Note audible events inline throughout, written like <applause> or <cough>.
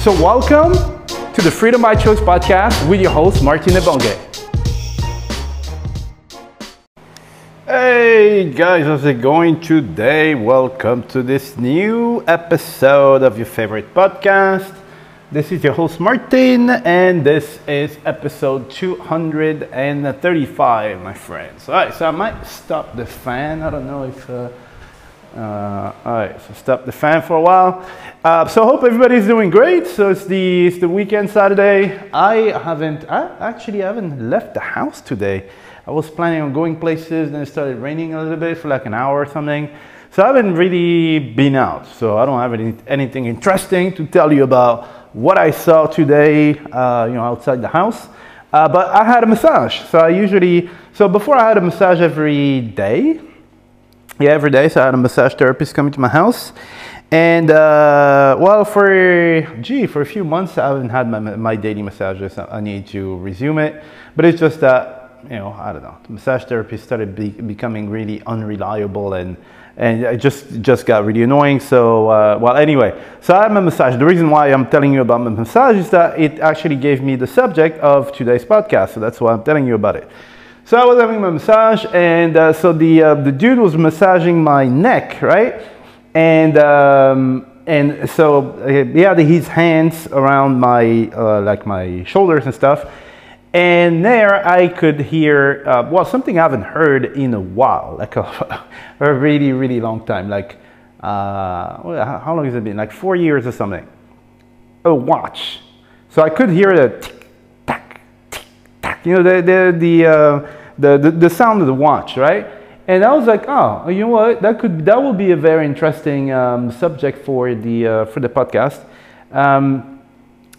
So welcome to the Freedom by Choice podcast with your host, Martin Ebonge. Hey guys, how's it going today? Welcome to this new episode of your favorite podcast. This is your host Martin, and this is episode 235, my friends. All right, so I might stop the fan. I don't know if. Uh, uh, all right, so stop the fan for a while. Uh, so hope everybody's doing great. So it's the it's the weekend Saturday. I haven't I actually haven't left the house today. I was planning on going places, then it started raining a little bit for like an hour or something. So I haven't really been out. So I don't have any, anything interesting to tell you about what I saw today, uh, you know, outside the house. Uh, but I had a massage. So I usually, so before I had a massage every day. Yeah, every day. So I had a massage therapist coming to my house. And uh, well, for gee, for a few months I haven't had my, my daily massages. I need to resume it, but it's just that you know, I don't know, massage therapy started be, becoming really unreliable and and it just just got really annoying. So uh, well, anyway, so I had my massage. The reason why I'm telling you about my massage is that it actually gave me the subject of today's podcast. So that's why I'm telling you about it. So I was having my massage, and uh, so the uh, the dude was massaging my neck, right? And um, and so he had his hands around my uh, like my shoulders and stuff and there I could hear, uh, well, something I haven't heard in a while, like a, <laughs> a really, really long time. Like, uh, how long has it been? Like four years or something. A watch. So I could hear the tick, tack, tick, tack, you know, the, the, the, uh, the, the, the, sound of the watch, right? And I was like, oh, you know what? That could, that will be a very interesting um, subject for the, uh, for the podcast. Um,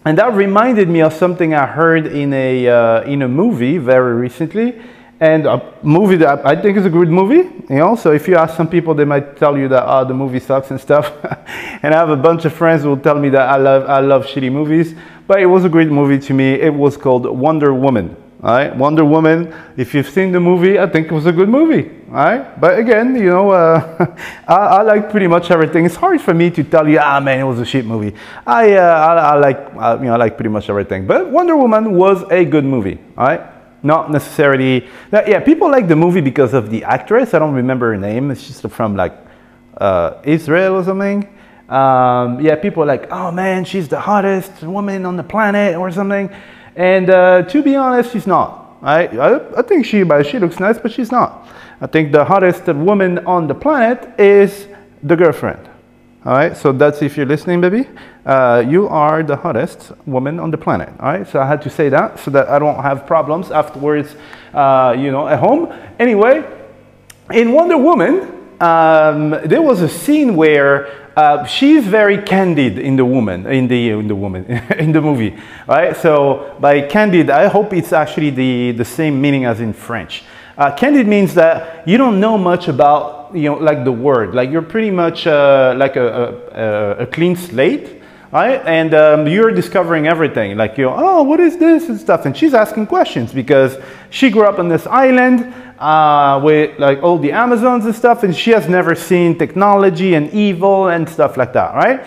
and that reminded me of something I heard in a, uh, in a movie very recently. And a movie that I think is a good movie, you know. So if you ask some people, they might tell you that oh, the movie sucks and stuff. <laughs> and I have a bunch of friends who will tell me that I love I love shitty movies. But it was a great movie to me. It was called Wonder Woman. Wonder Woman, if you've seen the movie, I think it was a good movie. But again, you know, uh, <laughs> I, I, like pretty much everything. It's hard for me to tell you, ah, man, it was a shit movie. I, uh, I, I, like, uh, you know, I like pretty much everything. But Wonder Woman was a good movie. Right? Not necessarily, yeah, people like the movie because of the actress. I don't remember her name. It's just from like uh, Israel or something. Um, yeah, people like, oh man, she's the hottest woman on the planet or something. And uh, to be honest, she's not. I, I, I think she, she looks nice, but she's not. I think the hottest woman on the planet is the girlfriend. All right, so that's if you're listening, baby. Uh, you are the hottest woman on the planet. All right, so I had to say that so that I don't have problems afterwards, uh, you know, at home. Anyway, in Wonder Woman, um, there was a scene where uh, she's very candid in the woman in the in the woman <laughs> in the movie right? So by candid i hope it's actually the the same meaning as in french. Uh, candid means that you don't know much about you know like the word. Like you're pretty much uh, like a, a, a, clean slate right and um, you're discovering everything like you oh what is this and stuff and she's asking questions because she grew up on this island uh, with like all the Amazons and stuff, and she has never seen technology and evil and stuff like that, right?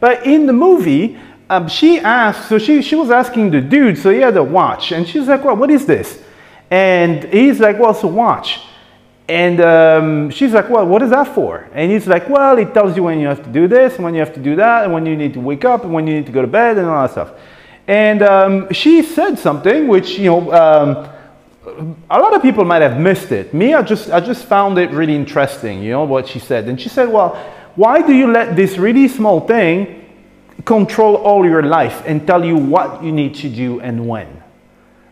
But in the movie, um, she asked, so she, she was asking the dude, so he had a watch, and she's like, well, what is this? And he's like, well, it's a watch. And um, she's like, well, what is that for? And he's like, well, it tells you when you have to do this, when you have to do that, and when you need to wake up, and when you need to go to bed, and all that stuff. And um, she said something which, you know, um, a lot of people might have missed it. Me, I just, I just found it really interesting, you know, what she said. And she said, well, why do you let this really small thing control all your life and tell you what you need to do and when?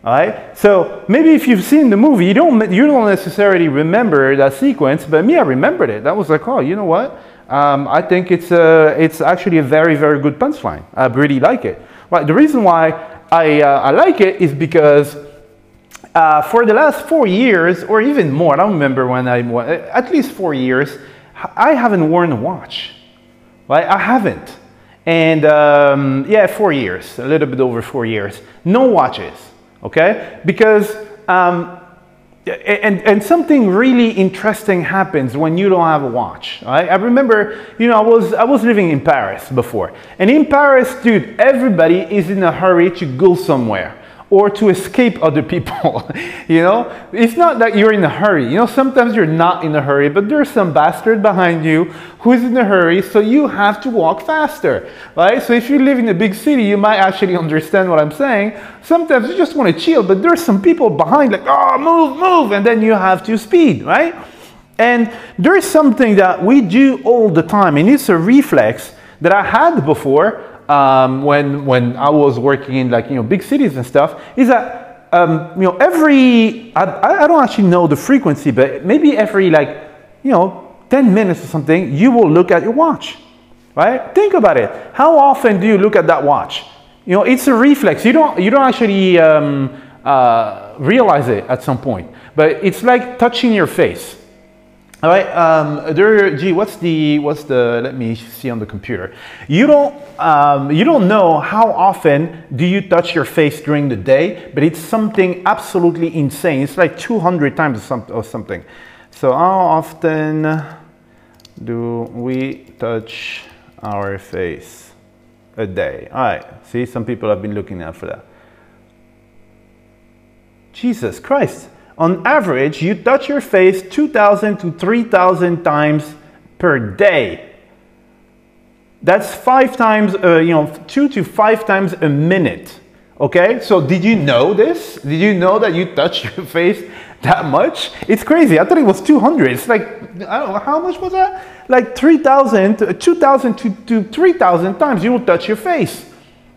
All right. So maybe if you've seen the movie, you don't you don't necessarily remember that sequence, but me, I remembered it. That was like, oh, you know what? Um, I think it's a, it's actually a very very good punchline. I really like it. But the reason why I uh, I like it is because uh, for the last four years, or even more, I don't remember when I at least four years, I haven't worn a watch. Right? I haven't. And um, yeah, four years, a little bit over four years. No watches okay? Because, um, and, and something really interesting happens when you don't have a watch. Right? I remember, you know, I was, I was living in Paris before. And in Paris, dude, everybody is in a hurry to go somewhere or to escape other people. <laughs> you know, it's not that you're in a hurry. You know, sometimes you're not in a hurry, but there's some bastard behind you who is in a hurry, so you have to walk faster, right? So if you live in a big city, you might actually understand what I'm saying. Sometimes you just want to chill, but there's some people behind, like, oh, move, move, and then you have to speed, right? And there's something that we do all the time, and it's a reflex that I had before um, when when I was working in like you know big cities and stuff is that um, you know every I, I don't actually know the frequency, but maybe every like you know 10 minutes or something, you will look at your watch, right? Think about it. How often do you look at that watch? You know, it's a reflex. You don't you don't actually um, uh, realize it at some point, but it's like touching your face. All right, um, gee, what's the, what's the, let me see on the computer. You don't, um, you don't know how often do you touch your face during the day, but it's something absolutely insane. It's like 200 times or something. So how often do we touch our face a day? All right, see, some people have been looking out for that. Jesus Christ on average, you touch your face 2,000 to 3,000 times per day. That's five times, uh, you know, two to five times a minute. Okay, so did you know this? Did you know that you touch <laughs> your face that much? It's crazy. I thought it was 200. It's like, I don't know, how much was that? Like 3,000, 2,000 to, to 3,000 times you will touch your face.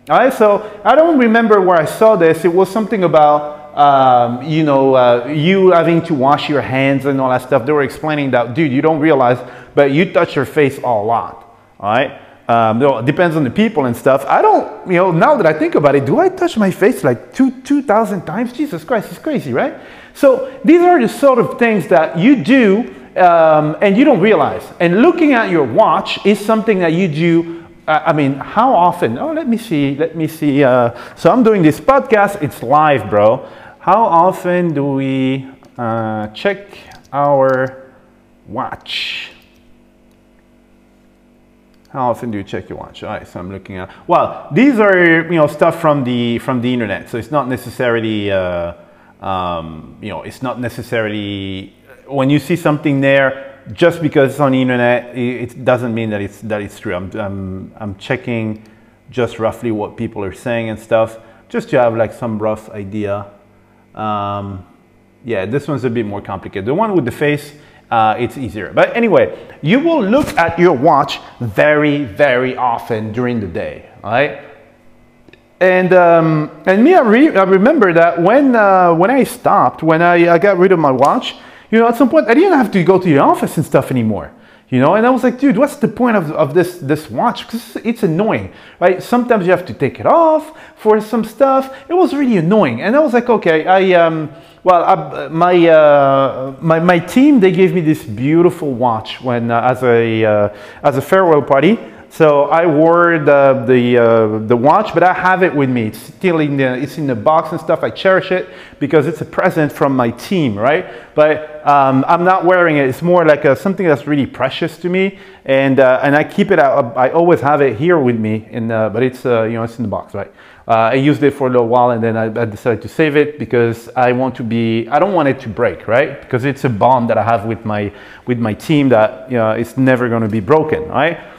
All right, so I don't remember where I saw this. It was something about um, you know, uh, you having to wash your hands and all that stuff. They were explaining that, dude, you don't realize, but you touch your face a lot, all right? Um, it depends on the people and stuff. I don't, you know, now that I think about it, do I touch my face like two, 2,000 times? Jesus Christ, it's crazy, right? So these are the sort of things that you do um, and you don't realize. And looking at your watch is something that you do uh, I mean, how often? Oh, let me see. Let me see. Uh, so I'm doing this podcast. It's live, bro. How often do we uh, check our watch? How often do you check your watch? All right, so I'm looking at. Well, these are you know stuff from the from the internet, so it's not necessarily uh, um, you know it's not necessarily when you see something there just because it's on the internet, it doesn't mean that it's that it's true. I'm I'm, I'm checking just roughly what people are saying and stuff, just to have like some rough idea um, yeah, this one's a bit more complicated. The one with the face, uh, it's easier. But anyway, you will look at your watch very, very often during the day, right? And, um, and me, I, re I, remember that when, uh, when I stopped, when I, I got rid of my watch, you know, at some point I didn't have to go to the office and stuff anymore you know and i was like dude what's the point of, of this this watch? Because it's annoying right? Sometimes you have to take it off for some stuff. It was really annoying. And i was like okay i um well I, my uh my, my team they gave me this beautiful watch when uh, as a uh, as a farewell party So I wore the the uh, the watch, but I have it with me. It's still in the it's in the box and stuff. I cherish it because it's a present from my team, right? But um, I'm not wearing it. It's more like a, something that's really precious to me, and uh, and I keep it. I always have it here with me, uh, but it's uh, you know it's in the box, right? Uh, I used it for a little while, and then I, I decided to save it because I want to be. I don't want it to break, right? Because it's a bond that I have with my with my team that you know it's never going to be broken, right?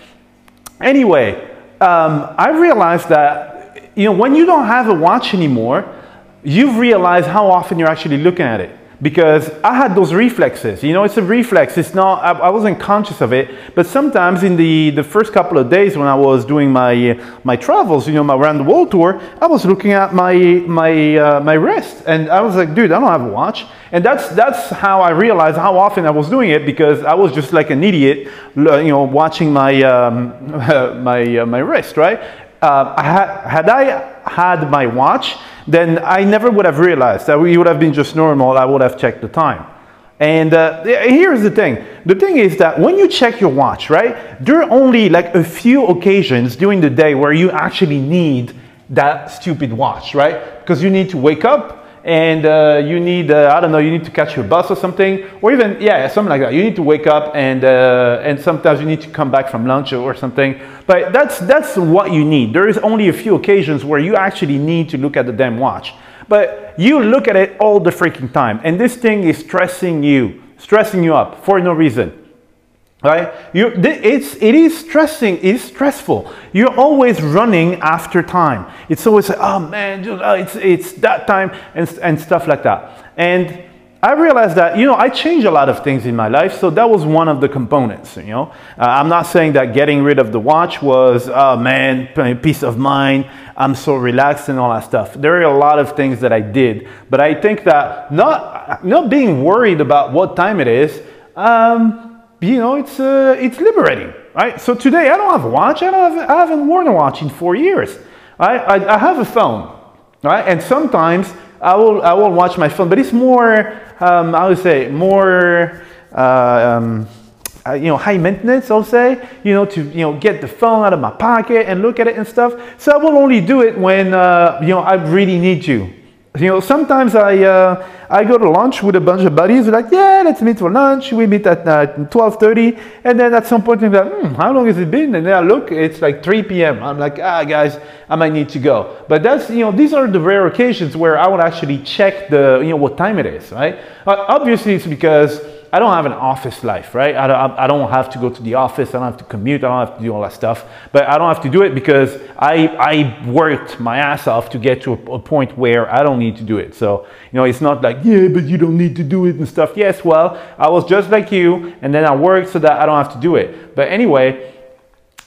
Anyway, um, I realized that you know when you don't have a watch anymore, you've realized how often you're actually looking at it because I had those reflexes. You know, it's a reflex. It's not, I, I, wasn't conscious of it. But sometimes in the, the first couple of days when I was doing my, my travels, you know, my around the world tour, I was looking at my, my, uh, my wrist. And I was like, dude, I don't have a watch. And that's, that's how I realized how often I was doing it because I was just like an idiot, you know, watching my, um, <laughs> my, uh, my wrist, right? Uh, had, I had my watch, then I never would have realized that we would have been just normal. I would have checked the time. And uh, here's the thing. The thing is that when you check your watch, right, there are only like a few occasions during the day where you actually need that stupid watch, right? Because you need to wake up, and uh, you need, uh, I don't know, you need to catch your bus or something, or even, yeah, something like that. You need to wake up and, uh, and sometimes you need to come back from lunch or something. But that's, that's what you need. There is only a few occasions where you actually need to look at the damn watch. But you look at it all the freaking time, and this thing is stressing you, stressing you up for no reason right you it's it is stressing it is stressful you're always running after time it's always oh man uh, it's it's that time and, and stuff like that and I realized that, you know, I changed a lot of things in my life, so that was one of the components, you know. Uh, I'm not saying that getting rid of the watch was, oh man, peace of mind, I'm so relaxed and all that stuff. There are a lot of things that I did, but I think that not, not being worried about what time it is, um, you know, it's, uh, it's liberating, right? So today I don't have a watch. I, don't have, I haven't worn a watch in four years. Right? I, I have a phone, right? And sometimes I will, I will watch my phone, but it's more, um, I would say, more, uh, um, uh, you know, high maintenance, I'll say, you know, to, you know, get the phone out of my pocket and look at it and stuff. So I will only do it when, uh, you know, I really need to. You know, sometimes I, uh, I go to lunch with a bunch of buddies. We're like, yeah, let's meet for lunch. We meet at uh, 12.30. And then at some point, I'm like, hmm, how long has it been? And then I look, it's like 3 p.m. I'm like, ah, guys, I might need to go. But that's, you know, these are the rare occasions where I would actually check the, you know, what time it is, right? Uh, obviously, it's because I don't have an office life, right? I don't, I don't have to go to the office. I don't have to commute. I don't have to do all that stuff. But I don't have to do it because I, I worked my ass off to get to a, a point where I don't need to do it. So, you know, it's not like, yeah, but you don't need to do it and stuff. Yes, well, I was just like you and then I worked so that I don't have to do it. But anyway,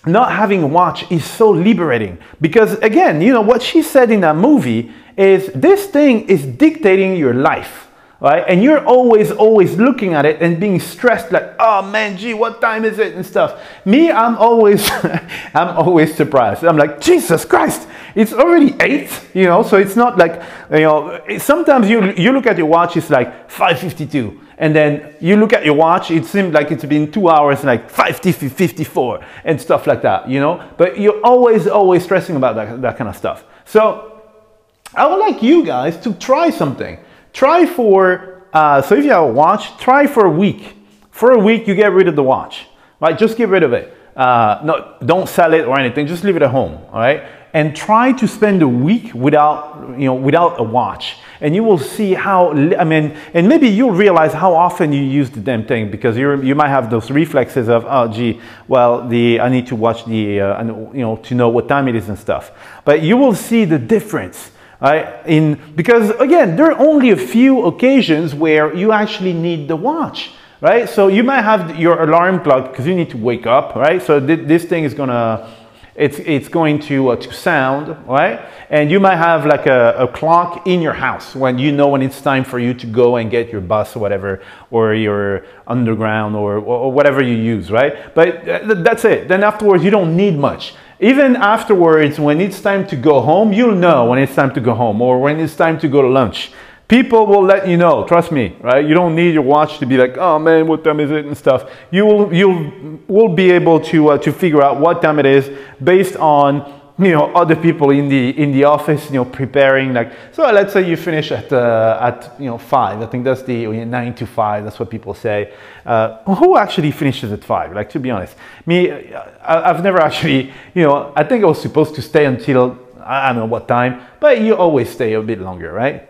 not having a watch is so liberating because again, you know, what she said in that movie is this thing is dictating your life right? And you're always, always looking at it and being stressed like, oh man, gee, what time is it and stuff. Me, I'm always, <laughs> I'm always surprised. I'm like, Jesus Christ, it's already eight, you know? So it's not like, you know, sometimes you, you look at your watch, it's like 5.52. And then you look at your watch, it seems like it's been two hours, like 5.54 and stuff like that, you know? But you're always, always stressing about that, that kind of stuff. So I would like you guys to try something Try for, uh, so if you have a watch, try for a week. For a week, you get rid of the watch, right? Just get rid of it. Uh, no, don't sell it or anything. Just leave it at home, all right? And try to spend a week without, you know, without a watch. And you will see how, I mean, and maybe you'll realize how often you use the damn thing because you you might have those reflexes of, oh, gee, well, the, I need to watch the, uh, you know, to know what time it is and stuff. But you will see the difference Right? In, because again, there are only a few occasions where you actually need the watch, right? So you might have your alarm clock because you need to wake up, right? So th this thing is gonna, it's, it's going to, uh, to sound, right? And you might have like a, a, clock in your house when you know when it's time for you to go and get your bus or whatever, or your underground or, or whatever you use, right? But uh, that's it. Then afterwards, you don't need much. Even afterwards, when it's time to go home, you'll know when it's time to go home or when it's time to go to lunch. People will let you know, trust me, right? You don't need your watch to be like, oh man, what time is it and stuff. You will, you will be able to, uh, to figure out what time it is based on you know other people in the in the office you know preparing like so let's say you finish at uh, at you know five. I think that's the nine to five that's what people say. Uh, who actually finishes at five? Like to be honest me I, have never actually you know i think i was supposed to stay until i don't know what time but you always stay a bit longer right?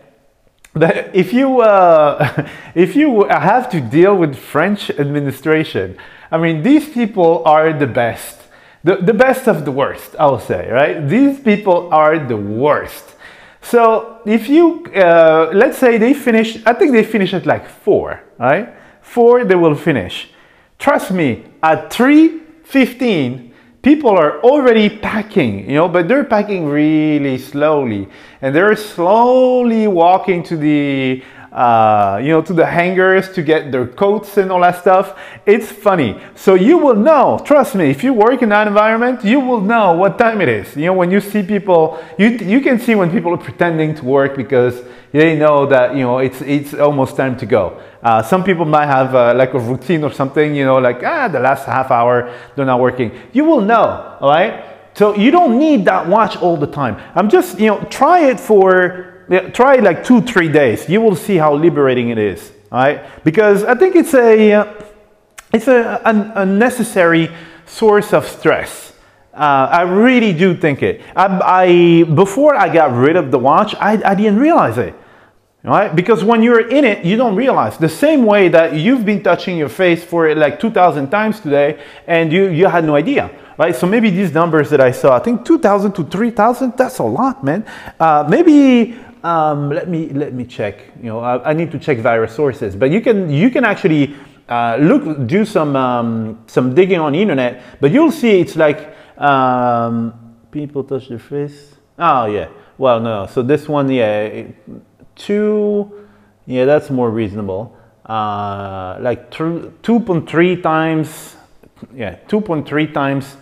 But if you uh, <laughs> if you have to deal with french administration i mean these people are the best the, the best of the worst, I'll say, right? These people are the worst. So if you, uh, let's say they finish, I think they finish at like four, right? Four, they will finish. Trust me, at 3.15, people are already packing, you know, but they're packing really slowly. And they're slowly walking to the uh, you know, to the hangers to get their coats and all that stuff. It's funny. So you will know, trust me, if you work in that environment, you will know what time it is. You know, when you see people, you, you can see when people are pretending to work because they know that, you know, it's, it's almost time to go. Uh, some people might have uh, like a routine or something, you know, like, ah, the last half hour, they're not working. You will know, all right? So you don't need that watch all the time. I'm just, you know, try it for yeah, try like two, three days. You will see how liberating it is. All right? Because I think it's a, uh, it's a, a, a, necessary source of stress. Uh, I really do think it. I, I, before I got rid of the watch, I, I didn't realize it. Right? Because when you're in it, you don't realize. The same way that you've been touching your face for like 2,000 times today and you, you had no idea. Right? So maybe these numbers that I saw, I think 2,000 to 3,000, that's a lot, man. Uh, maybe um, let me let me check. You know, I, I, need to check various sources, but you can you can actually uh, look do some um, some digging on the internet, but you'll see it's like um, people touch their face. Oh yeah, well no. So this one, yeah, two, yeah, that's more reasonable. Uh, like two point three times, yeah, two point three times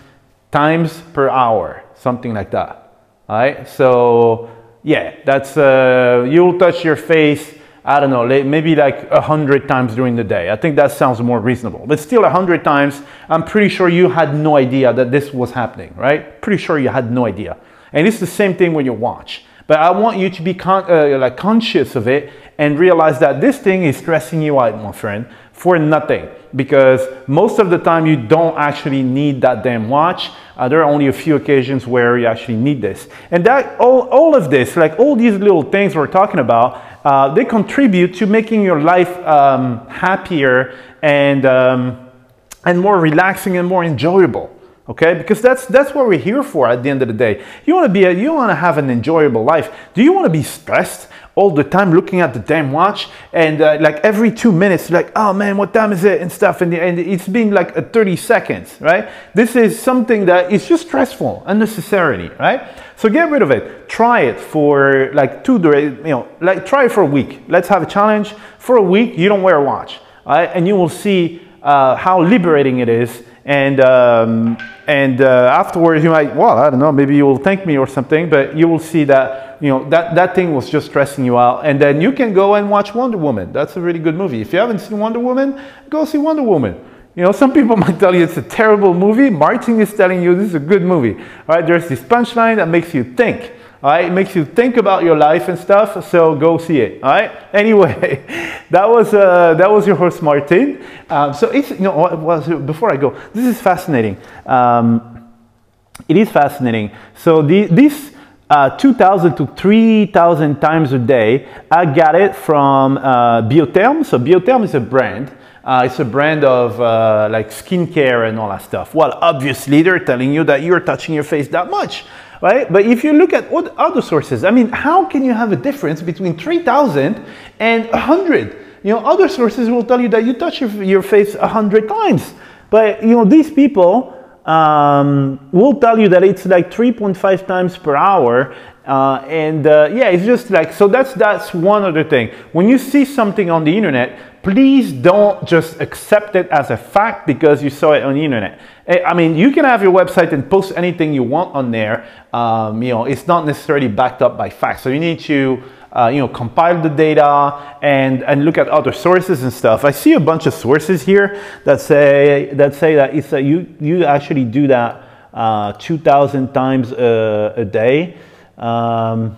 times per hour, something like that. All right, so yeah, that's, uh, you'll touch your face, I don't know, maybe like a hundred times during the day. I think that sounds more reasonable. But still a hundred times, I'm pretty sure you had no idea that this was happening, right? Pretty sure you had no idea. And it's the same thing when you watch. But I want you to be con uh, like conscious of it and realize that this thing is stressing you out, my friend, for nothing. Because most of the time you don't actually need that damn watch. Uh, there are only a few occasions where you actually need this. And that all, all of this, like all these little things we're talking about, uh, they contribute to making your life um, happier and, um, and more relaxing and more enjoyable okay? Because that's that's what we're here for at the end of the day. You want to be a, you want to have an enjoyable life. Do you want to be stressed all the time looking at the damn watch and uh, like every two minutes like oh man what time is it? and stuff and, and it's been like a 30 seconds right? This is something that is just stressful unnecessarily right? So get rid of it. Try it for like two days, you know like try it for a week. Let's have a challenge. For a week you don't wear a watch right? and you will see uh, how liberating it is and um, and uh, afterwards you might well i don't know maybe you will thank me or something but you will see that you know that that thing was just stressing you out. And then you can go and watch wonder woman. That's a really good movie. If you haven't seen wonder woman go see wonder woman. You know some people <laughs> might tell you it's a terrible movie. Martin is telling you this is a good movie. All right there's this punchline that makes you think all right, it makes you think about your life and stuff. So go see it. All right. <laughs> Anyway, that was uh, that was your horse Martin. Um, so it's you know was before I go, this is fascinating. Um, it is fascinating. So the, this uh, 2,000 to 3,000 times a day, I got it from uh, Biotherm. So Biotherm is a brand. Uh, it's a brand of uh, like skincare and all that stuff. Well, obviously they're telling you that you're touching your face that much right? But if you look at other sources, I mean, how can you have a difference between 3,000 and 100? You know, other sources will tell you that you touch your, face 100 times. But, you know, these people um, will tell you that it's like 3.5 times per hour. Uh, and uh, yeah, it's just like, so that's, that's one other thing. When you see something on the internet, please don't just accept it as a fact because you saw it on the internet. Eh, I mean, you can have your website and post anything you want on there. Um, you know, it's not necessarily backed up by facts. So you need to uh, you know, compile the data and, and look at other sources and stuff. I see a bunch of sources here that say that say that it's a, you you actually do that uh, 2,000 times a, a day. Um,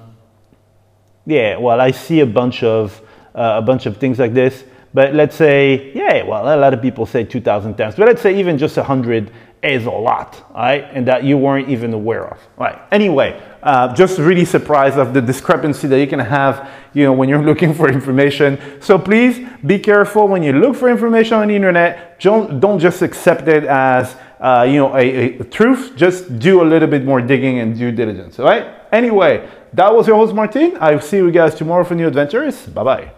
yeah, well, I see a bunch of uh, a bunch of things like this. But let's say, yeah, well, a lot of people say 2,000 times, but let's say even just 100 is a lot, right? And that you weren't even aware of, right? Anyway, uh, just really surprised of the discrepancy that you can have, you know, when you're <laughs> looking for information. So please be careful when you look for information on the internet. Don't, don't just accept it as, uh, you know, a, a truth. Just do a little bit more digging and due diligence, all right? Anyway, that was your host, Martin. I'll see you guys tomorrow for new adventures. Bye-bye.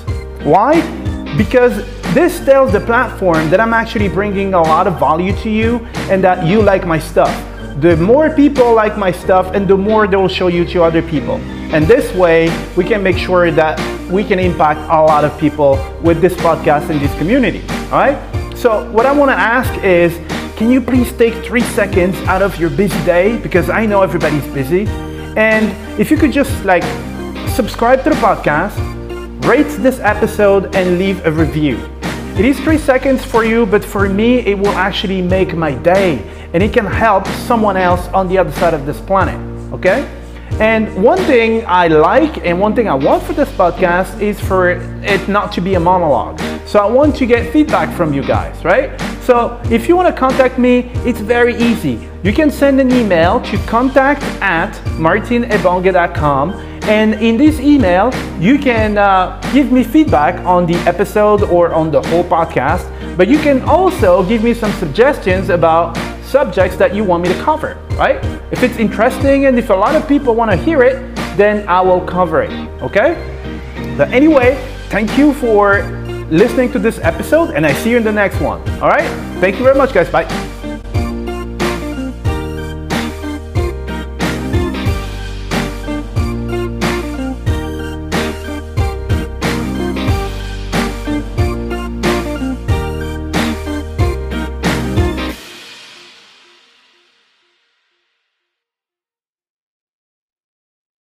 Why? Because this tells the platform that I'm actually bringing a lot of value to you and that you like my stuff. The more people like my stuff and the more they will show you to other people. And this way, we can make sure that we can impact a lot of people with this podcast and this community. All right? So, what I want to ask is can you please take three seconds out of your busy day? Because I know everybody's busy. And if you could just like subscribe to the podcast, rate this episode and leave a review. It is three seconds for you, but for me, it will actually make my day and it can help someone else on the other side of this planet. Okay? And one thing I like and one thing I want for this podcast is for it not to be a monologue. So I want to get feedback from you guys, right? So if you want to contact me, it's very easy. You can send an email to contact at martinebonge.com and in this email, you can uh, give me feedback on the episode or on the whole podcast, but you can also give me some suggestions about subjects that you want me to cover, right? If it's interesting and if a lot of people want to hear it, then I will cover it, okay? But anyway, thank you for listening to this episode and I see you in the next one, all right? Thank you very much, guys. Bye.